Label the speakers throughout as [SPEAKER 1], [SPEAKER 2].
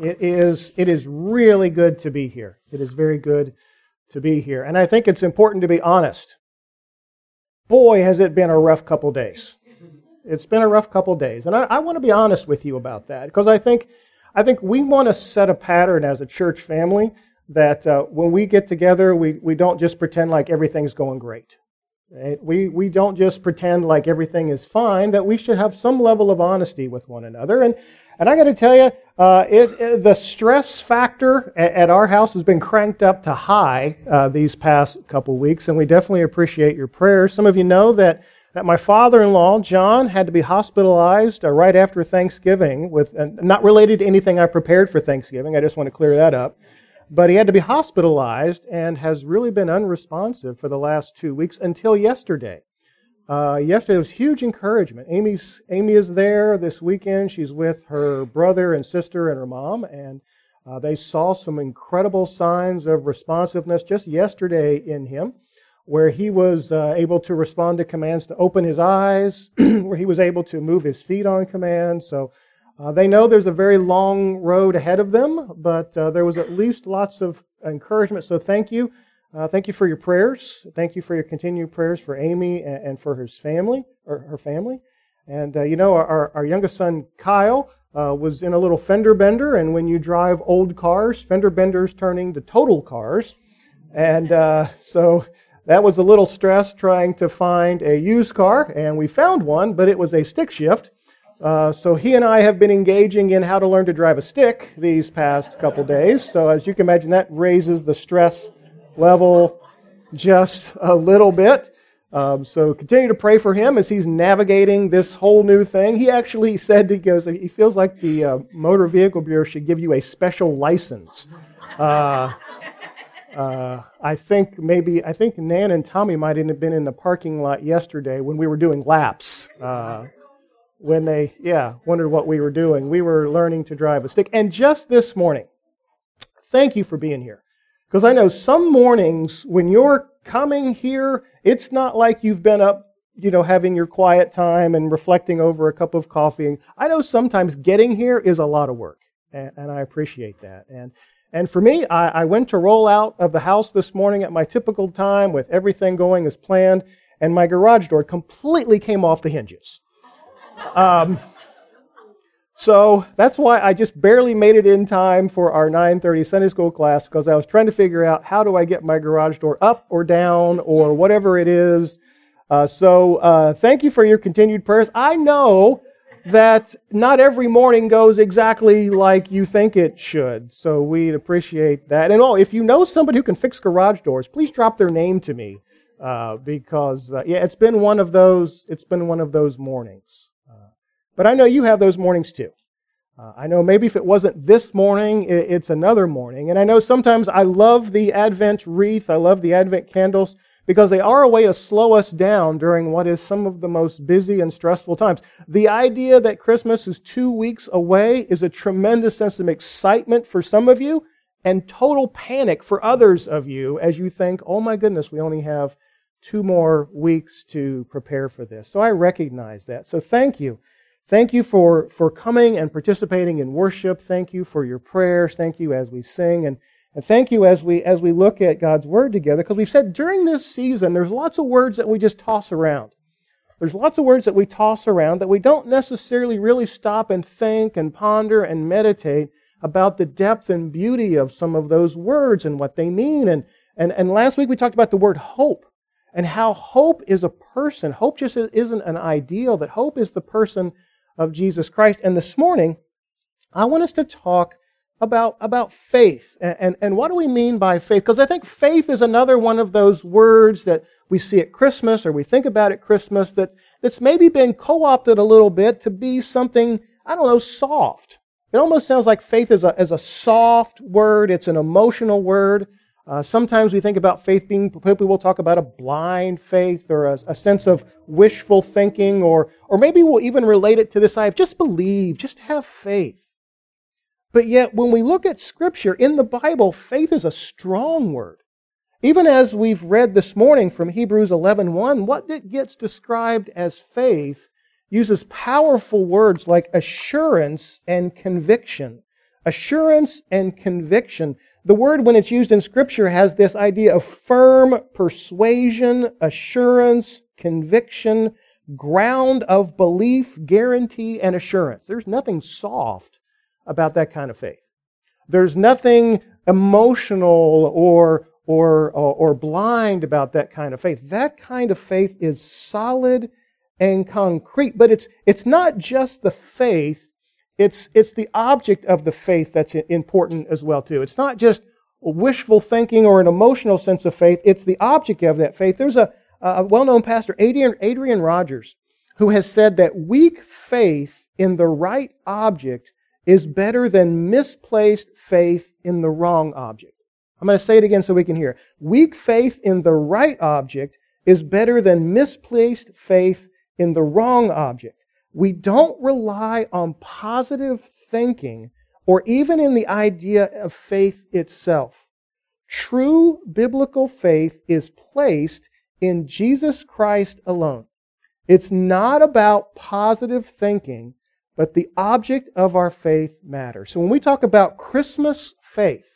[SPEAKER 1] It is, it is really good to be here. It is very good to be here. And I think it's important to be honest. Boy, has it been a rough couple days. It's been a rough couple days. And I, I want to be honest with you about that because I think, I think we want to set a pattern as a church family that uh, when we get together, we, we don't just pretend like everything's going great. We, we don't just pretend like everything is fine, that we should have some level of honesty with one another. And, and I got to tell you, uh, it, it, the stress factor at, at, our house has been cranked up to high uh, these past couple weeks, and we definitely appreciate your prayers. Some of you know that, that my father in law, John, had to be hospitalized uh, right after Thanksgiving, with, not related to anything I prepared for Thanksgiving. I just want to clear that up. But he had to be hospitalized and has really been unresponsive for the last two weeks until yesterday. Uh, yesterday was huge encouragement. Amy's Amy is there this weekend. She's with her brother and sister and her mom, and uh, they saw some incredible signs of responsiveness just yesterday in him, where he was uh, able to respond to commands to open his eyes, where he was able to move his feet on command. So uh, they know there's a very long road ahead of them, but uh, there was at least lots of encouragement. So thank you. Uh, thank you for your prayers. Thank you for your continued prayers for Amy and, and for his family, or her family. And uh, you know, our, our youngest son Kyle uh, was in a little fender bender, and when you drive old cars, fender benders turning to total cars, and uh, so that was a little stress trying to find a used car, and we found one, but it was a stick shift. Uh, so he and I have been engaging in how to learn to drive a stick these past couple days. So as you can imagine, that raises the stress level just a little bit. Um, so continue to pray for him as he's navigating this whole new thing. He actually said he goes, he feels like the uh, Motor Vehicle Bureau should give you a special license. Uh, uh, I think maybe I think Nan and Tommy might have been in the parking lot yesterday when we were doing laps uh, when they, yeah, wondered what we were doing. We were learning to drive a stick. And just this morning, thank you for being here. Because I know some mornings when you're coming here, it's not like you've been up, you know, having your quiet time and reflecting over a cup of coffee. I know sometimes getting here is a lot of work, and, and I appreciate that. And and for me, I, I went to roll out of the house this morning at my typical time with everything going as planned, and my garage door completely came off the hinges. Um, so that's why I just barely made it in time for our 9:30 Sunday school class because I was trying to figure out how do I get my garage door up or down or whatever it is. Uh, so uh, thank you for your continued prayers. I know that not every morning goes exactly like you think it should, so we'd appreciate that. And oh, if you know somebody who can fix garage doors, please drop their name to me uh, because uh, yeah, it's been one of those. It's been one of those mornings. But I know you have those mornings too. Uh, I know maybe if it wasn't this morning, it's another morning. And I know sometimes I love the Advent wreath, I love the Advent candles because they are a way to slow us down during what is some of the most busy and stressful times. The idea that Christmas is two weeks away is a tremendous sense of excitement for some of you and total panic for others of you as you think, oh my goodness, we only have two more weeks to prepare for this. So I recognize that. So thank you Thank you for, for coming and participating in worship. Thank you for your prayers. Thank you as we sing. And, and thank you as we, as we look at God's Word together. Because we've said during this season, there's lots of words that we just toss around. There's lots of words that we toss around that we don't necessarily really stop and think and ponder and meditate about the depth and beauty of some of those words and what they mean. And, and, and last week we talked about the word hope and how hope is a person. Hope just isn't an ideal, that hope is the person of Jesus Christ. And this morning, I want us to talk about, about faith. And, and, and what do we mean by faith? Because I think faith is another one of those words that we see at Christmas or we think about at Christmas that, that's maybe been co opted a little bit to be something, I don't know, soft. It almost sounds like faith is a, is a soft word, it's an emotional word. Uh, sometimes we think about faith being, people will talk about a blind faith or a, a, sense of wishful thinking, or, or maybe we'll even relate it to this idea of just believe, just have faith. But yet, when we look at Scripture in the Bible, faith is a strong word. Even as we've read this morning from Hebrews 11.1, what it gets described as faith uses powerful words like assurance and conviction. Assurance and conviction. The word, when it's used in Scripture, has this idea of firm persuasion, assurance, conviction, ground of belief, guarantee, and assurance. There's nothing soft about that kind of faith. There's nothing emotional or, or, or, or blind about that kind of faith. That kind of faith is solid and concrete. But it's, it's not just the faith, it's, it's the object of the faith that's important as well, too. It's not just wishful thinking or an emotional sense of faith, it's the object of that faith. There's a, a well known pastor, Adrian, Adrian Rogers, who has said that weak faith in the right object is better than misplaced faith in the wrong object. I'm going to say it again so we can hear. Weak faith in the right object is better than misplaced faith in the wrong object. We don't rely on positive thinking or even in the idea of faith itself. True biblical faith is placed in Jesus Christ alone. It's not about positive thinking, but the object of our faith matters. So when we talk about Christmas faith,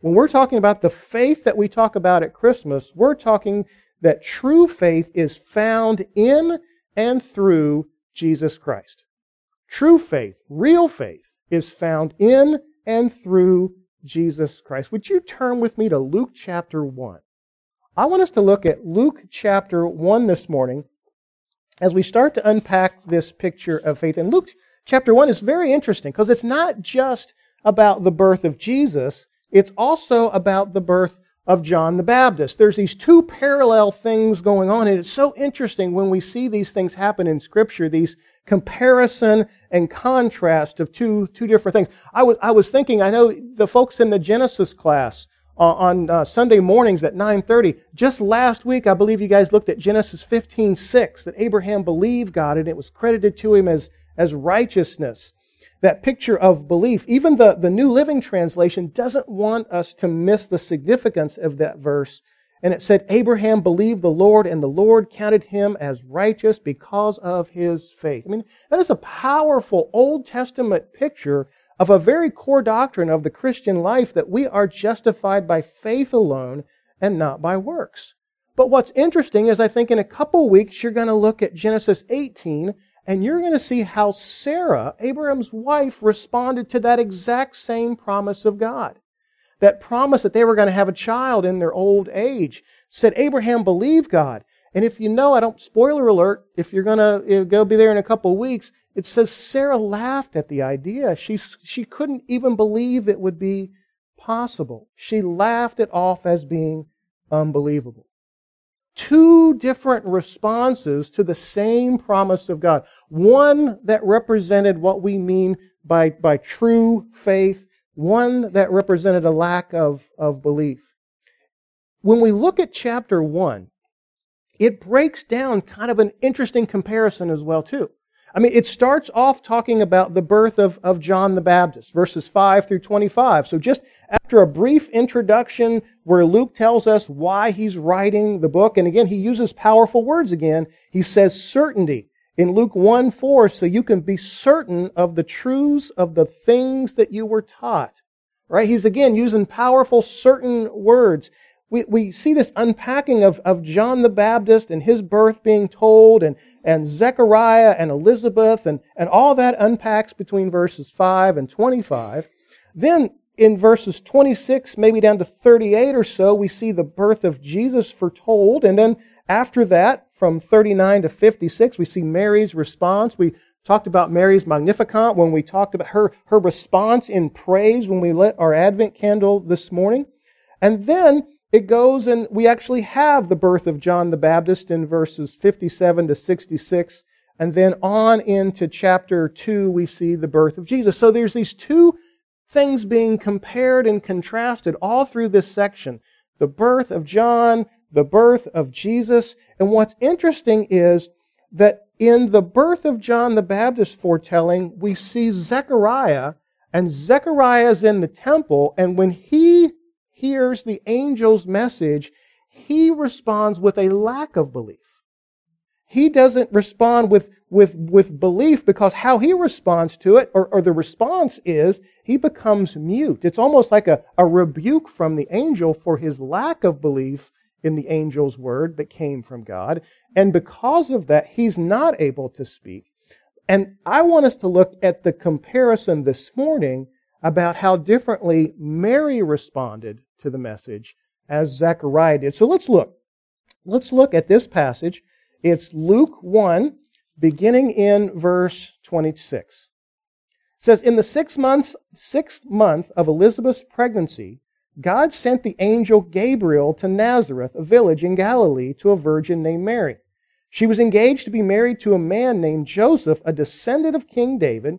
[SPEAKER 1] when we're talking about the faith that we talk about at Christmas, we're talking that true faith is found in and through Jesus Christ. True faith, real faith, is found in and through Jesus Christ. Would you turn with me to Luke chapter 1? I want us to look at Luke chapter 1 this morning as we start to unpack this picture of faith. And Luke chapter 1 is very interesting because it's not just about the birth of Jesus, it's also about the birth of John the Baptist. There's these two parallel things going on, and it's so interesting when we see these things happen in Scripture, these comparison and contrast of two, two different things. I was, I was thinking, I know the folks in the Genesis class uh, on uh, Sunday mornings at 9.30, just last week, I believe you guys looked at Genesis 15.6, that Abraham believed God and it was credited to him as, as righteousness that picture of belief. Even the, the New Living Translation doesn't want us to miss the significance of that verse. And it said, Abraham believed the Lord, and the Lord counted him as righteous because of his faith. I mean, that is a powerful Old Testament picture of a very core doctrine of the Christian life that we are justified by faith alone and not by works. But what's interesting is I think in a couple weeks you're going to look at Genesis 18 and you're going to see how Sarah, Abraham's wife, responded to that exact same promise of God. That promise that they were going to have a child in their old age. Said Abraham believe God. And if you know, I don't, spoiler alert, if you're going to eh, go be there in a couple of weeks, it says Sarah laughed at the idea. She, she couldn't even believe it would be possible. She laughed it off as being unbelievable two different responses to the same promise of God. One that represented what we mean by, by true faith, one that represented a lack of, of belief. When we look at chapter 1, it breaks down kind of an interesting comparison as well, too. I mean, it starts off talking about the birth of, of John the Baptist, verses 5 through 25. So just after a brief introduction where Luke tells us why he's writing the book, and again, he uses powerful words again. He says certainty in Luke 1 4, so you can be certain of the truths of the things that you were taught. Right? He's again using powerful, certain words we, we see this unpacking of, of John the Baptist and his birth being told, and, and Zechariah and Elizabeth, and, and all that unpacks between verses 5 and 25. Then in verses 26, maybe down to 38 or so, we see the birth of Jesus foretold. And then after that, from 39 to 56, we see Mary's response. We talked about Mary's Magnificat when we talked about her, her response in praise when we lit our Advent candle this morning. And then it goes and we actually have the birth of John the Baptist in verses 57 to 66. And then on into chapter 2, we see the birth of Jesus. So there's these two things being compared and contrasted all through this section the birth of John, the birth of Jesus. And what's interesting is that in the birth of John the Baptist foretelling, we see Zechariah, and Zechariah is in the temple, and when he hears the angel's message, he responds with a lack of belief. He doesn't respond with, with, with belief because how he responds to it, or, or the response is, he becomes mute. It's almost like a, a rebuke from the angel for his lack of belief in the angel's word that came from God. And because of that, he's not able to speak. And I want us to look at the comparison this morning about how differently Mary responded to the message as Zechariah did. So let's look. Let's look at this passage. It's Luke 1, beginning in verse 26. It says, In the six months, sixth month of Elizabeth's pregnancy, God sent the angel Gabriel to Nazareth, a village in Galilee, to a virgin named Mary. She was engaged to be married to a man named Joseph, a descendant of King David.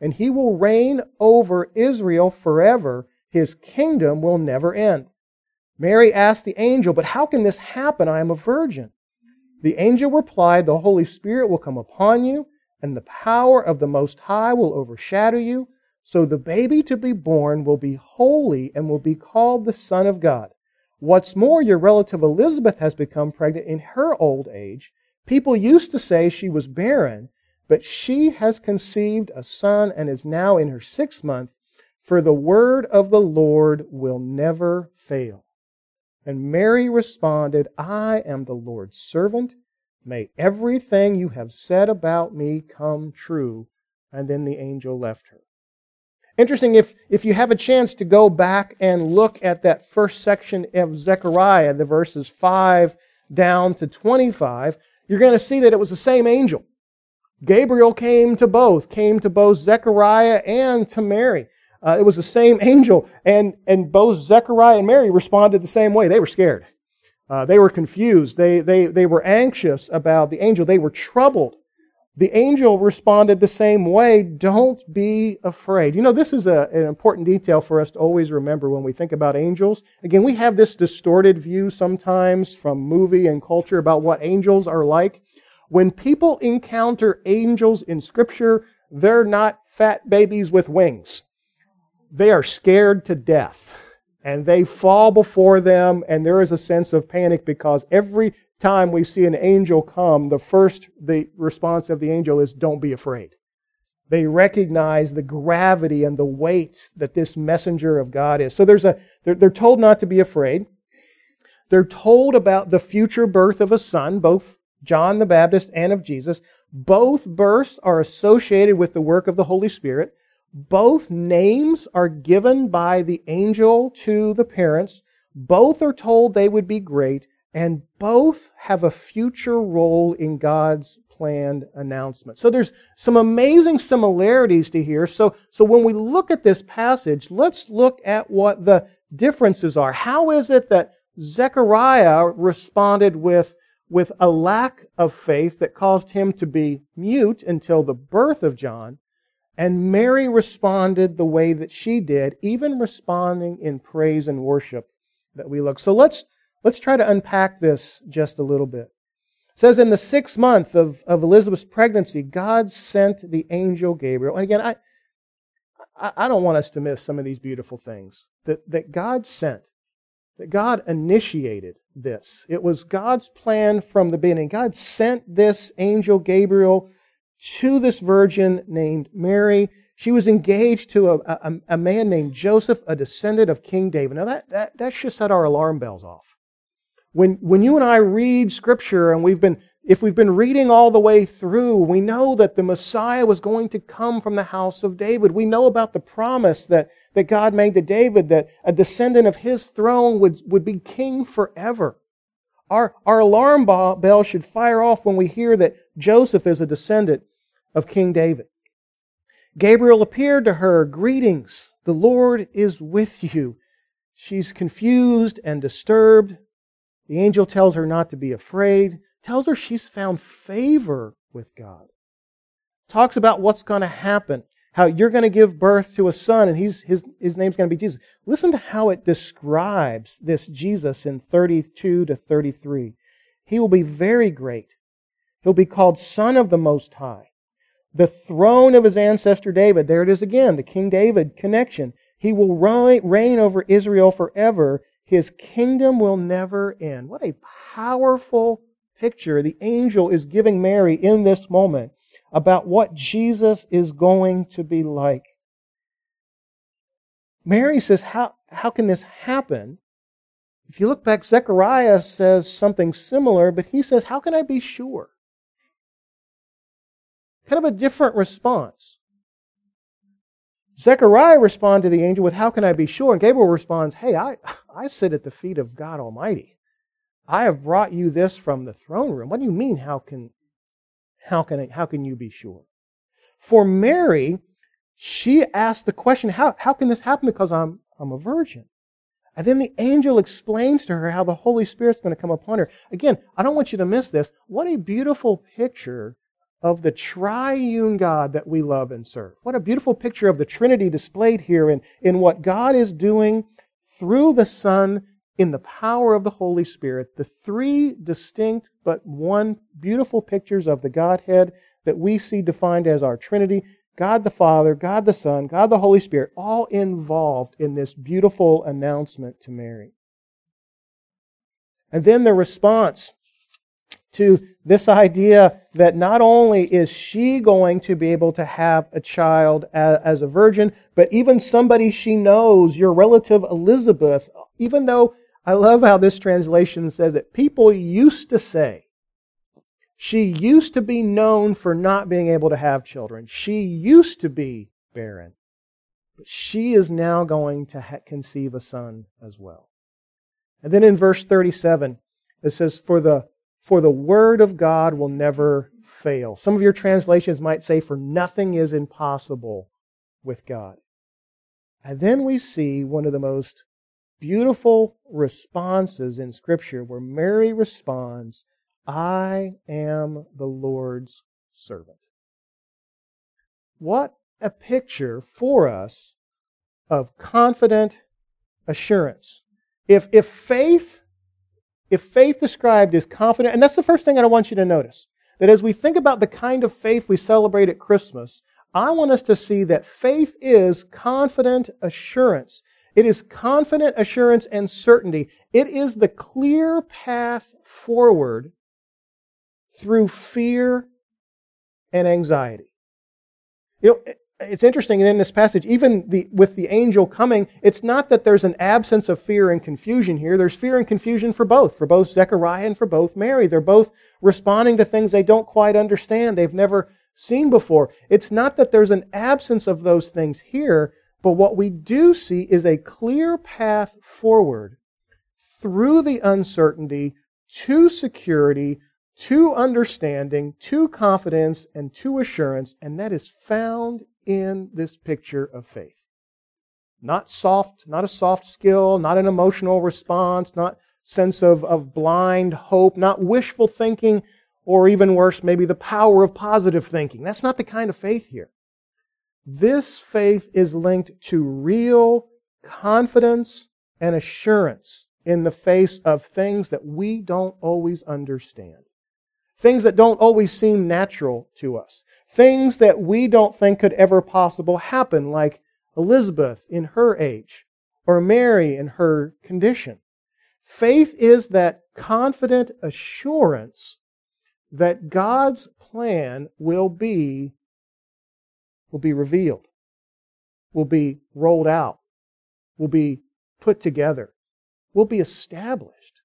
[SPEAKER 1] and he will reign over Israel forever. His kingdom will never end. Mary asked the angel, But how can this happen? I am a virgin. The angel replied, The Holy Spirit will come upon you, and the power of the Most High will overshadow you. So the baby to be born will be holy and will be called the Son of God. What's more, your relative Elizabeth has become pregnant in her old age. People used to say she was barren, but she has conceived a son and is now in her sixth month, for the word of the Lord will never fail. And Mary responded, I am the Lord's servant. May everything you have said about me come true. And then the angel left her. Interesting, if, if you have a chance to go back and look at that first section of Zechariah, the verses 5 down to 25, you're going to see that it was the same angel. Gabriel came to both, came to both Zechariah and to Mary. Uh, it was the same angel, and, and both Zechariah and Mary responded the same way. They were scared. Uh, they were confused. They, they, they were anxious about the angel. They were troubled. The angel responded the same way. Don't be afraid. You know, this is a, an important detail for us to always remember when we think about angels. Again, we have this distorted view sometimes from movie and culture about what angels are like. When people encounter angels in Scripture, they're not fat babies with wings they are scared to death and they fall before them, and there is a sense of panic because every time we see an angel come, the first the response of the angel is, Don't be afraid. They recognize the gravity and the weight that this messenger of God is. So there's a they're, they're told not to be afraid. They're told about the future birth of a son, both John the Baptist and of Jesus. Both births are associated with the work of the Holy Spirit. Both names are given by the angel to the parents. Both are told they would be great, and both have a future role in God's planned announcement. So there's some amazing similarities to here. So, so when we look at this passage, let's look at what the differences are. How is it that Zechariah responded with, with a lack of faith that caused him to be mute until the birth of John? And Mary responded the way that she did, even responding in praise and worship that we look. So let's, let's try to unpack this just a little bit. It says in the sixth month of, of Elizabeth's pregnancy, God sent the angel Gabriel. And again, I, I don't want us to miss some of these beautiful things that, that God sent, that God initiated this. It was God's plan from the beginning. God sent this angel Gabriel to this virgin named Mary. She was engaged to a, a, a, man named Joseph, a descendant of King David. Now, that, that, that should set our alarm bells off. When, when you and I read Scripture, and we've been, if we've been reading all the way through, we know that the Messiah was going to come from the house of David. We know about the promise that, that God made to David that a descendant of his throne would, would be king forever. Our, our alarm bell should fire off when we hear that Joseph is a descendant of King David. Gabriel appeared to her, Greetings, the Lord is with you. She's confused and disturbed. The angel tells her not to be afraid, tells her she's found favor with God. talks about what's going to happen, how you're going to give birth to a son and he's, his, his name's going to be Jesus. Listen to how it describes this Jesus in 32 to 33. He will be very great. He'll be called Son of the Most High. The throne of his ancestor David, there it is again, the King David connection. He will reign over Israel forever. His kingdom will never end. What a powerful picture the angel is giving Mary in this moment about what Jesus is going to be like. Mary says, How, how can this happen? If you look back, Zechariah says something similar, but he says, How can I be sure? Kind of a different response. Zechariah responded to the angel with, How can I be sure? And Gabriel responds, Hey, I, I sit at the feet of God Almighty. I have brought you this from the throne room. What do you mean, how can, how can, I, how can you be sure? For Mary, she asked the question, how, how can this happen? Because I'm, I'm a virgin. And then the angel explains to her how the Holy Spirit's going to come upon her. Again, I don't want you to miss this. What a beautiful picture of the triune God that we love and serve. What a beautiful picture of the Trinity displayed here in, in what God is doing through the Son in the power of the Holy Spirit, the three distinct but one beautiful pictures of the Godhead that we see defined as our Trinity God the Father, God the Son, God the Holy Spirit, all involved in this beautiful announcement to Mary. And then the response to this idea that not only is she going to be able to have a child as, a virgin, but even somebody she knows, your relative Elizabeth, even though I love how this translation says it. People used to say, she used to be known for not being able to have children. She used to be barren. But she is now going to ha- conceive a son as well. And then in verse 37, it says, for the, for the word of God will never fail. Some of your translations might say, For nothing is impossible with God. And then we see one of the most beautiful responses in Scripture where Mary responds, I am the Lord's servant. What a picture for us of confident assurance. If, if faith, if faith described is confident, and that's the first thing I want you to notice, that as we think about the kind of faith we celebrate at Christmas, I want us to see that faith is confident assurance. It is confident assurance and certainty. It is the clear path forward through fear and anxiety. You know, it's interesting in this passage, even the, with the angel coming, it's not that there's an absence of fear and confusion here. There's fear and confusion for both, for both Zechariah and for both Mary. They're both responding to things they don't quite understand, they've never seen before. It's not that there's an absence of those things here, but what we do see is a clear path forward through the uncertainty to security, to understanding, to confidence, and to assurance, and that is found in this picture of faith. Not soft, not a soft skill, not an emotional response, not sense of, of blind hope, not wishful thinking, or even worse, maybe the power of positive thinking. That's not the kind of faith here. This faith is linked to real confidence and assurance in the face of things that we don't always understand. Things that don't always seem natural to us. Things that we don't think could ever possible happen, like Elizabeth in her age or Mary in her condition. Faith is that confident assurance that God's plan will be will be revealed, will be rolled out, will be put together, will be established.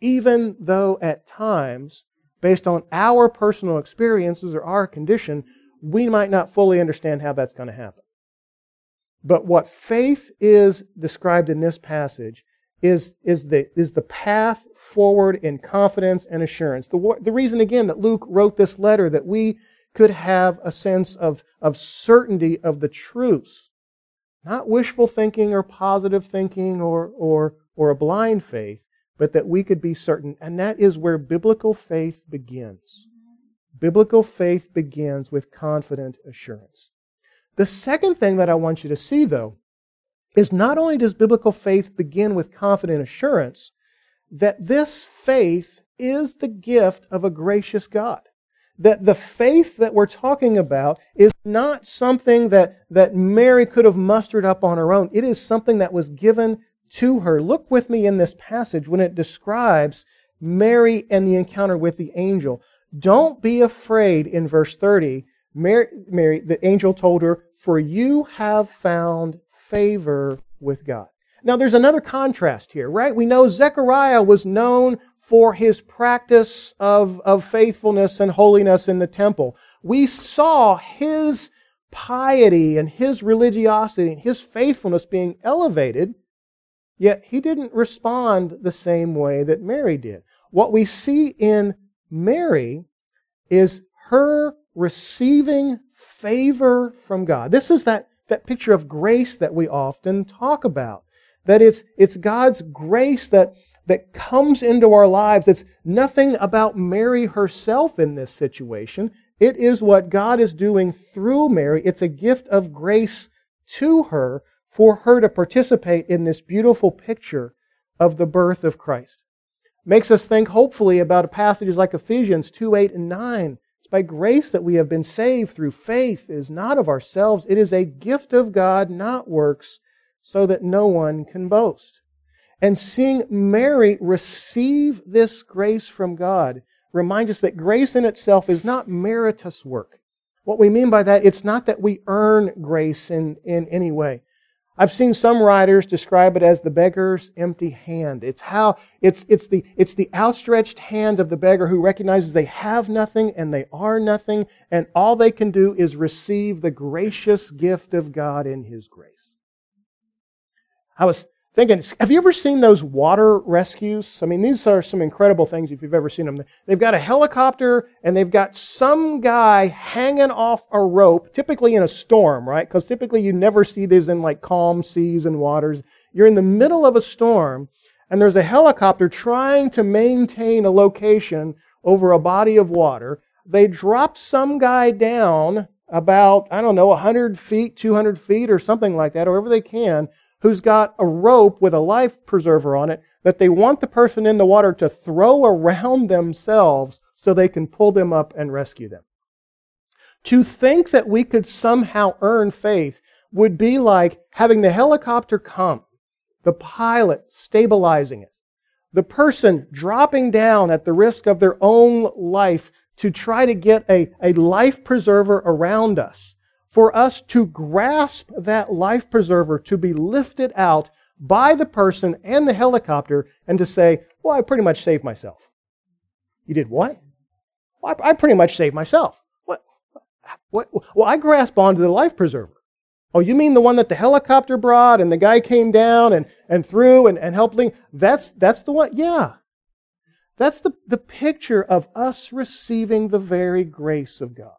[SPEAKER 1] Even though at times, based on our personal experiences or our condition, we might not fully understand how that's going to happen. But what faith is described in this passage is, is, the, is the path forward in confidence and assurance. The, the reason, again, that Luke wrote this letter that we could have a sense of, of certainty of the truths. Not wishful thinking or positive thinking or, or, or a blind faith, but that we could be certain. And that is where biblical faith begins. Biblical faith begins with confident assurance. The second thing that I want you to see, though, is not only does biblical faith begin with confident assurance, that this faith is the gift of a gracious God. That the faith that we're talking about is not something that, that Mary could have mustered up on her own. It is something that was given to her. Look with me in this passage when it describes Mary and the encounter with the angel. Don't be afraid in verse 30. Mary, Mary, the angel told her, For you have found favor with God. Now, there's another contrast here, right? We know Zechariah was known for his practice of, of faithfulness and holiness in the temple. We saw his piety and his religiosity and his faithfulness being elevated, yet he didn't respond the same way that Mary did. What we see in Mary is her receiving favor from God. This is that, that picture of grace that we often talk about. That it's, it's God's grace that, that comes into our lives. It's nothing about Mary herself in this situation. It is what God is doing through Mary. It's a gift of grace to her for her to participate in this beautiful picture of the birth of Christ. Makes us think, hopefully, about passages like Ephesians 2 8 and 9. It's by grace that we have been saved through faith. It is not of ourselves, it is a gift of God, not works, so that no one can boast. And seeing Mary receive this grace from God reminds us that grace in itself is not meritorious work. What we mean by that, it's not that we earn grace in, in any way. I've seen some writers describe it as the beggar's empty hand. It's how it's it's the it's the outstretched hand of the beggar who recognizes they have nothing and they are nothing and all they can do is receive the gracious gift of God in his grace. I was thinking, have you ever seen those water rescues? I mean, these are some incredible things if you've ever seen them. They've got a helicopter and they've got some guy hanging off a rope, typically in a storm, right? Because typically you never see these in like calm seas and waters. You're in the middle of a storm and there's a helicopter trying to maintain a location over a body of water. They drop some guy down about, I don't know, 100 feet, 200 feet, or something like that, or wherever they can who's got a rope with a life preserver on it that they want the person in the water to throw around themselves so they can pull them up and rescue them. To think that we could somehow earn faith would be like having the helicopter come, the pilot stabilizing it, the person dropping down at the risk of their own life to try to get a, a life preserver around us for us to grasp that life preserver to be lifted out by the person and the helicopter and to say, Well, I pretty much saved myself. You did what? Well, I, pretty much saved myself. What? what? Well, I grasped onto the life preserver. Oh, you mean the one that the helicopter brought and the guy came down and, and threw and, and helped? That's, that's the one? Yeah. That's the, the picture of us receiving the very grace of God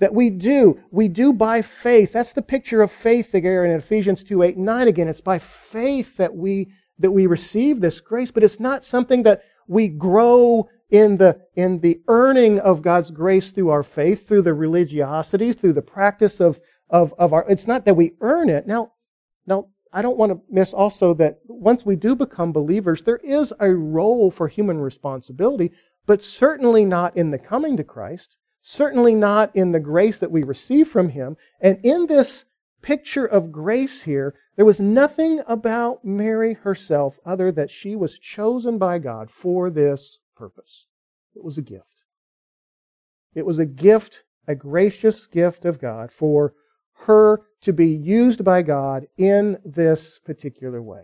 [SPEAKER 1] that we do. We do by faith. That's the picture of faith there in Ephesians 2 8 9 again. It's by faith that we, that we receive this grace, but it's not something that we grow in the, in the earning of God's grace through our faith, through the religiosities, through the practice of, of, of our. It's not that we earn it. Now, now, I don't want to miss also that once we do become believers, there is a role for human responsibility, but certainly not in the coming to Christ. Certainly not in the grace that we receive from Him. And in this picture of grace here, there was nothing about Mary herself other than that she was chosen by God for this purpose. It was a gift. It was a gift, a gracious gift of God for her to be used by God in this particular way.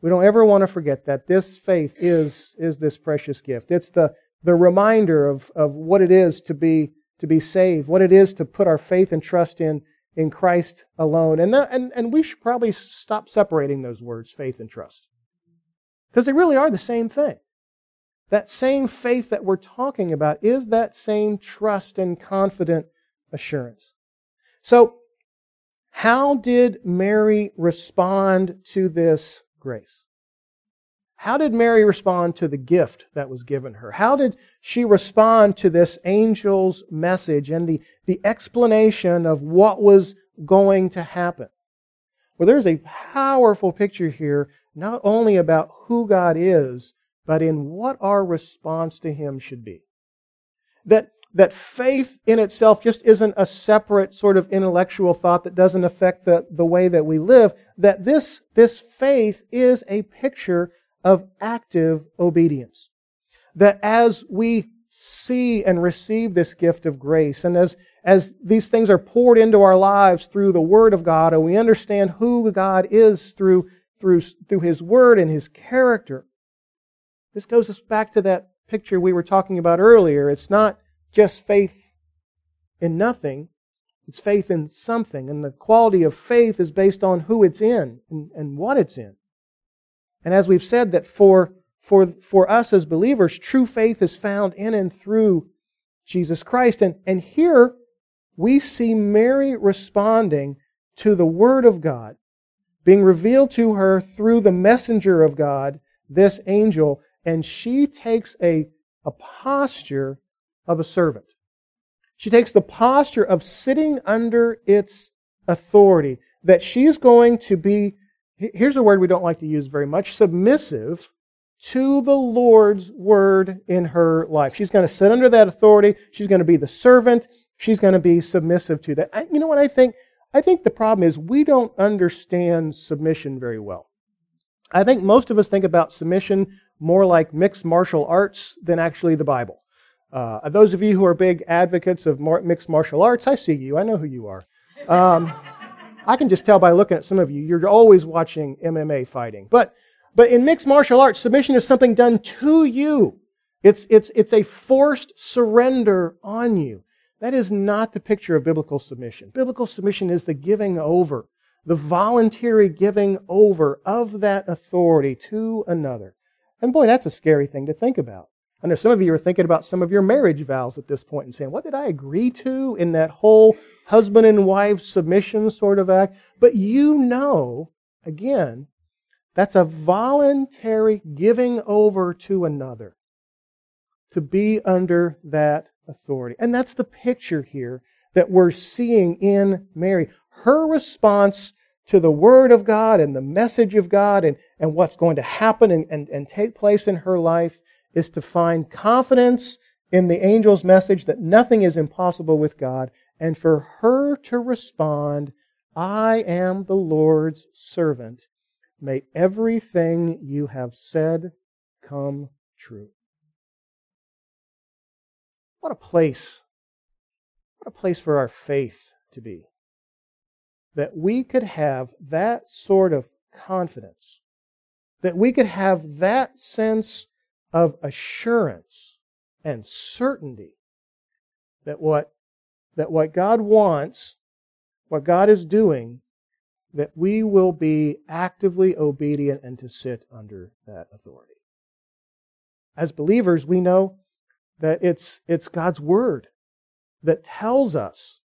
[SPEAKER 1] We don't ever want to forget that this faith is, is this precious gift. It's the, the reminder of, of what it is to be, to be saved, what it is to put our faith and trust in, in Christ alone. And, that, and, and we should probably stop separating those words, faith and trust. Because they really are the same thing. That same faith that we're talking about is that same trust and confident assurance. So, how did Mary respond to this grace? How did Mary respond to the gift that was given her? How did she respond to this angel's message and the, the explanation of what was going to happen? Well, there's a powerful picture here, not only about who God is, but in what our response to Him should be. That, that faith in itself just isn't a separate sort of intellectual thought that doesn't affect the, the way that we live, that this, this faith is a picture of active obedience. That as we see and receive this gift of grace, and as, as these things are poured into our lives through the Word of God, and we understand who God is through, through, through His Word and His character, this goes us back to that picture we were talking about earlier. It's not just faith in nothing, it's faith in something. And the quality of faith is based on who it's in and, and what it's in. And as we've said, that for, for, for us as believers, true faith is found in and through Jesus Christ. And, and here we see Mary responding to the Word of God, being revealed to her through the messenger of God, this angel, and she takes a, a posture of a servant. She takes the posture of sitting under its authority, that she's going to be here's a word we don't like to use very much submissive to the Lord's word in her life. She's going to sit under that authority. She's going to be the servant. She's going to be submissive to that. I, you know what I think? I think the problem is we don't understand submission very well. I think most of us think about submission more like mixed martial arts than actually the Bible. Uh, those of you who are big advocates of mixed martial arts, I see you. I know who you are. Um, I can just tell by looking at some of you, you're always watching MMA fighting. But, but in mixed martial arts, submission is something done to you. It's, it's, it's a forced surrender on you. That is not the picture of biblical submission. Biblical submission is the giving over, the voluntary giving over of that authority to another. And boy, that's a scary thing to think about. I know some of you are thinking about some of your marriage vows at this point and saying, what did I agree to in that whole husband and wife submission sort of act? But you know, again, that's a voluntary giving over to another to be under that authority. And that's the picture here that we're seeing in Mary. Her response to the Word of God and the message of God and, and what's going to happen and, and, and take place in her life is to find confidence in the angel's message that nothing is impossible with God, and for her to respond, I am the Lord's servant. May everything you have said come true. What a place, what a place for our faith to be. That we could have that sort of confidence, that we could have that sense of assurance and certainty that what, that what God wants, what God is doing, that we will be actively obedient and to sit under that authority. As believers, we know that it's, it's God's Word that tells us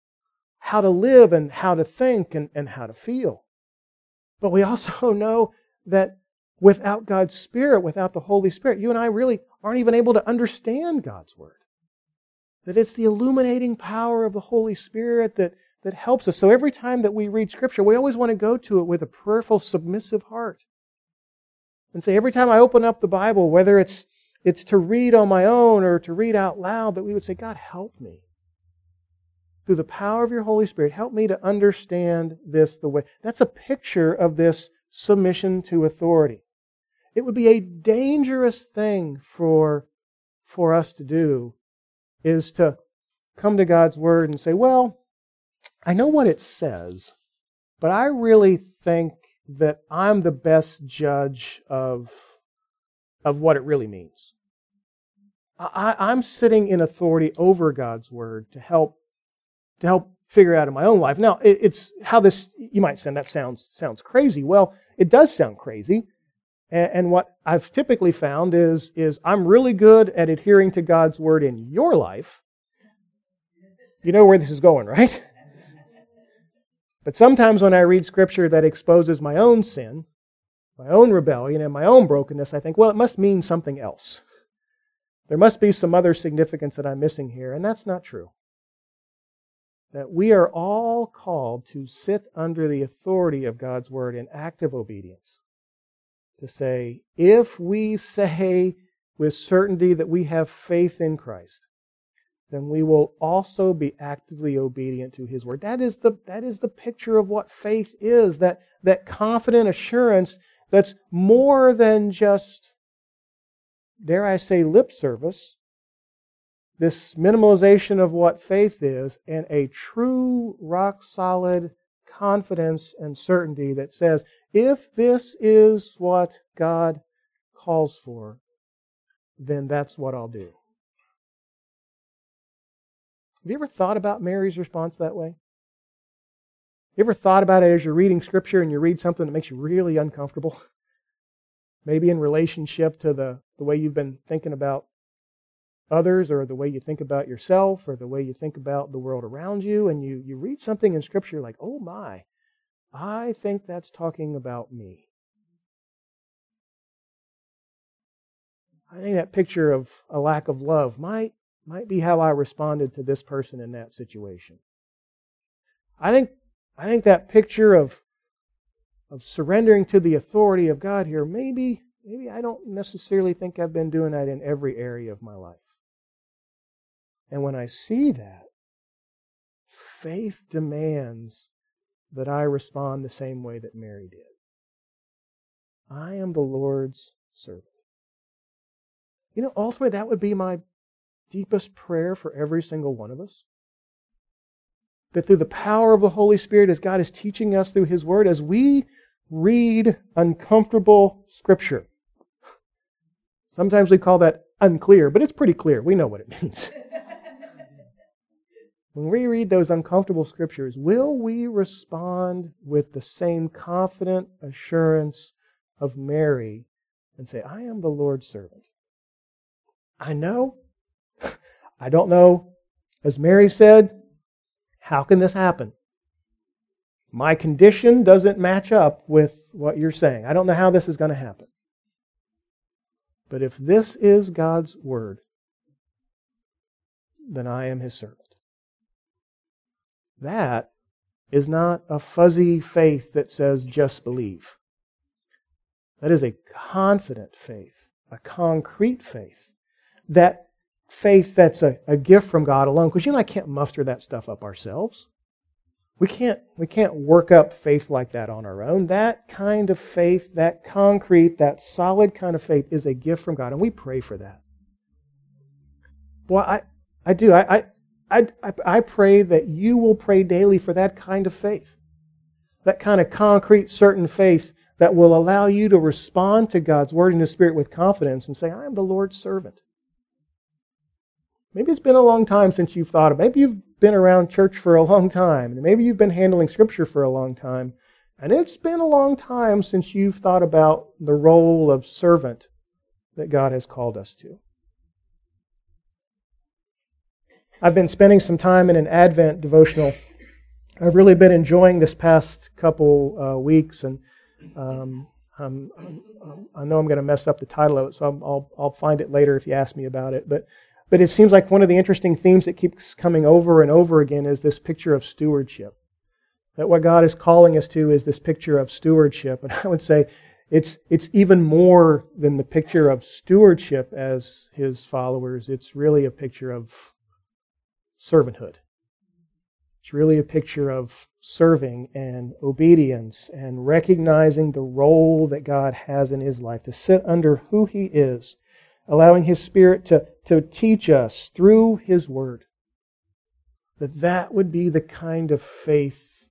[SPEAKER 1] how to live and how to think and, and how to feel. But we also know that without God's Spirit, without the Holy Spirit, you and I really aren't even able to understand God's Word. That it's the illuminating power of the Holy Spirit that, that helps us. So every time that we read Scripture, we always want to go to it with a prayerful, submissive heart. And say, every time I open up the Bible, whether it's, it's to read on my own or to read out loud, that we would say, God, help me. Through the power of your Holy Spirit, help me to understand this the way. That's a picture of this submission to authority. It would be a dangerous thing for, for us to do is to come to God's Word and say, well, I know what it says, but I really think that I'm the best judge of, of what it really means. I, I'm sitting in authority over God's Word to help, to help figure out in my own life. Now, it, it's how this, you might say that sounds, sounds crazy. Well, it does sound crazy and, what I've typically found is, is I'm really good at adhering to God's word in your life. You know where this is going, right? But sometimes when I read scripture that exposes my own sin, my own rebellion and my own brokenness, I think, well, it must mean something else. There must be some other significance that I'm missing here, and that's not true. That we are all called to sit under the authority of God's word in active obedience. To say, if we say with certainty that we have faith in Christ, then we will also be actively obedient to his word. That is the, that is the picture of what faith is, that, that confident assurance that's more than just, dare I say, lip service. This minimalization of what faith is, and a true, rock solid confidence and certainty that says, if this is what God calls for, then that's what I'll do. Have you ever thought about Mary's response that way? You ever thought about it as you're reading scripture and you read something that makes you really uncomfortable? Maybe in relationship to the, the way you've been thinking about others or the way you think about yourself or the way you think about the world around you, and you, you read something in scripture like, oh my, I think that's talking about me. I think that picture of a lack of love might, might be how I responded to this person in that situation. I think, I think that picture of, of surrendering to the authority of God here, maybe, maybe I don't necessarily think I've been doing that in every area of my life. And when I see that, faith demands that I respond the same way that Mary did. I am the Lord's servant. You know, ultimately, that would be my deepest prayer for every single one of us. That through the power of the Holy Spirit, as God is teaching us through His Word, as we read uncomfortable Scripture, sometimes we call that unclear, but it's pretty clear. We know what it means. When we read those uncomfortable Scriptures, will we respond with the same confident assurance of Mary and say, I am the Lord's servant? I know. I don't know. As Mary said, how can this happen? My condition doesn't match up with what you're saying. I don't know how this is going to happen. But if this is God's word, then I am his servant. That is not a fuzzy faith that says just believe. That is a confident faith, a concrete faith that faith that's a, a gift from God alone, because you and I can't muster that stuff up ourselves. We can't, we can't work up faith like that on our own. That kind of faith, that concrete, that solid kind of faith is a gift from God, and we pray for that. Boy, I, I do. I, I, I, I pray that you will pray daily for that kind of faith. That kind of concrete, certain faith that will allow you to respond to God's word in the Spirit with confidence and say, I am the Lord's servant. Maybe it's been a long time since you've thought of. Maybe you've been around church for a long time. And maybe you've been handling Scripture for a long time. And it's been a long time since you've thought about the role of servant that God has called us to. I've been spending some time in an Advent devotional. I've really been enjoying this past couple uh, weeks, and um, I'm, I'm, i know I'm going to mess up the title of it, so I'll, I'll, find it later if you ask me about it. But but it seems like one of the interesting themes that keeps coming over and over again is this picture of stewardship. That what God is calling us to is this picture of stewardship. And I would say it's, it's even more than the picture of stewardship as his followers. It's really a picture of servanthood. It's really a picture of serving and obedience and recognizing the role that God has in his life, to sit under who he is allowing His Spirit to, to teach us through His Word. That that would be the kind of faith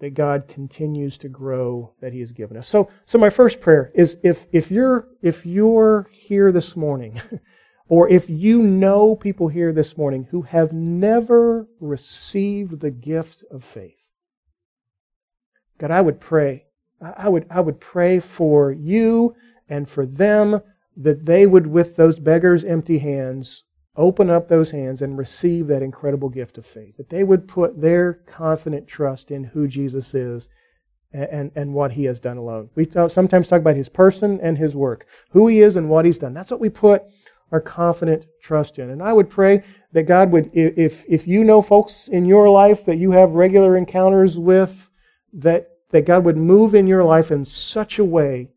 [SPEAKER 1] that God continues to grow that He has given us. So, so my first prayer is if, if, you're, if you're here this morning, or if you know people here this morning who have never received the gift of faith, God, I would pray. I would, I would pray for you and for them that they would, with those beggars' empty hands, open up those hands and receive that incredible gift of faith. That they would put their confident trust in who Jesus is and, and what he has done alone. We sometimes talk about his person and his work, who he is and what he's done. That's what we put our confident trust in. And I would pray that God would, if, if you know folks in your life that you have regular encounters with, that, that God would move in your life in such a way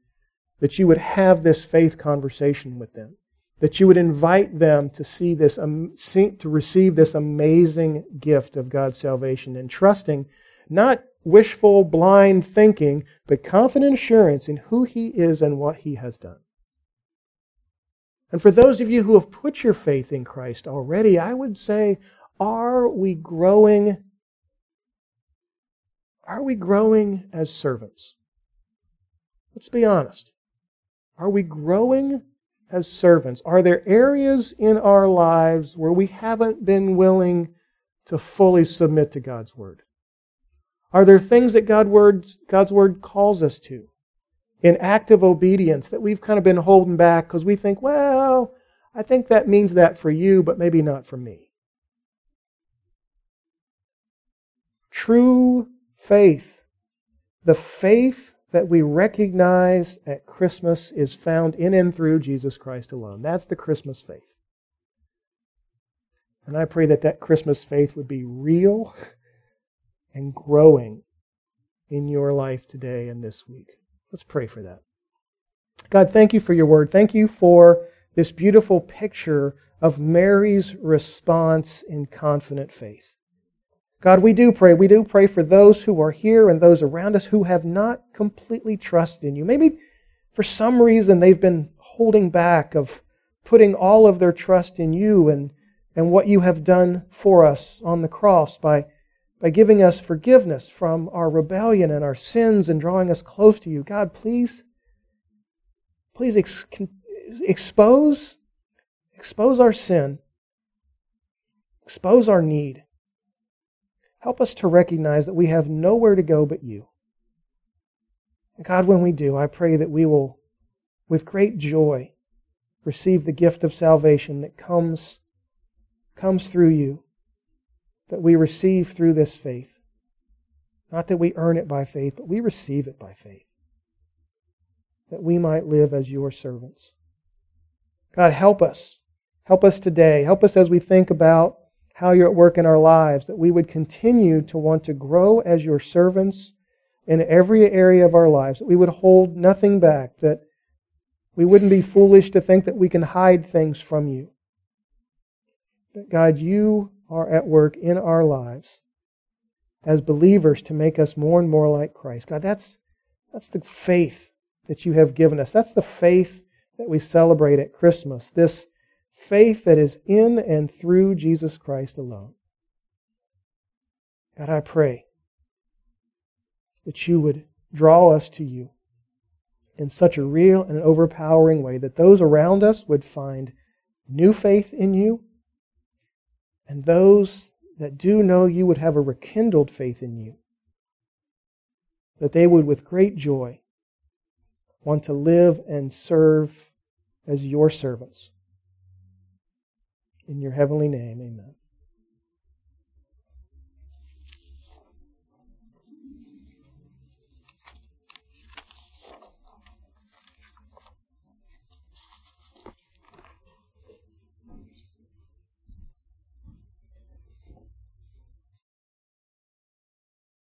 [SPEAKER 1] that you would have this faith conversation with them. That you would invite them to see this, um, to receive this amazing gift of God's salvation and trusting not wishful, blind thinking, but confident assurance in who He is and what He has done. And for those of you who have put your faith in Christ already, I would say, are we growing? Are we growing as servants? Let's be honest. Are we growing as servants? Are there areas in our lives where we haven't been willing to fully submit to God's Word? Are there things that God's Word calls us to in active obedience that we've kind of been holding back because we think, well, I think that means that for you, but maybe not for me? True faith, the faith that we recognize at Christmas is found in and through Jesus Christ alone. That's the Christmas faith. And I pray that that Christmas faith would be real and growing in your life today and this week. Let's pray for that. God, thank you for your word. Thank you for this beautiful picture of Mary's response in confident faith. God, we do pray. We do pray for those who are here and those around us who have not completely trusted in you. Maybe for some reason they've been holding back of putting all of their trust in you and, and what you have done for us on the cross by by giving us forgiveness from our rebellion and our sins and drawing us close to you. God, please, please ex- expose, expose our sin, expose our need. Help us to recognize that we have nowhere to go but you. And God, when we do, I pray that we will, with great joy, receive the gift of salvation that comes, comes through you that we receive through this faith. Not that we earn it by faith, but we receive it by faith. That we might live as your servants. God, help us. Help us today. Help us as we think about how you're at work in our lives, that we would continue to want to grow as your servants in every area of our lives, that we would hold nothing back, that we wouldn't be foolish to think that we can hide things from you. That, God, you are at work in our lives as believers to make us more and more like Christ. God, that's, that's the faith that you have given us. That's the faith that we celebrate at Christmas. This faith that is in and through Jesus Christ alone. God, I pray that you would draw us to you in such a real and overpowering way that those around us would find new faith in you and those that do know you would have a rekindled faith in you, that they would, with great joy, want to live and serve as your servants. In your heavenly name, amen.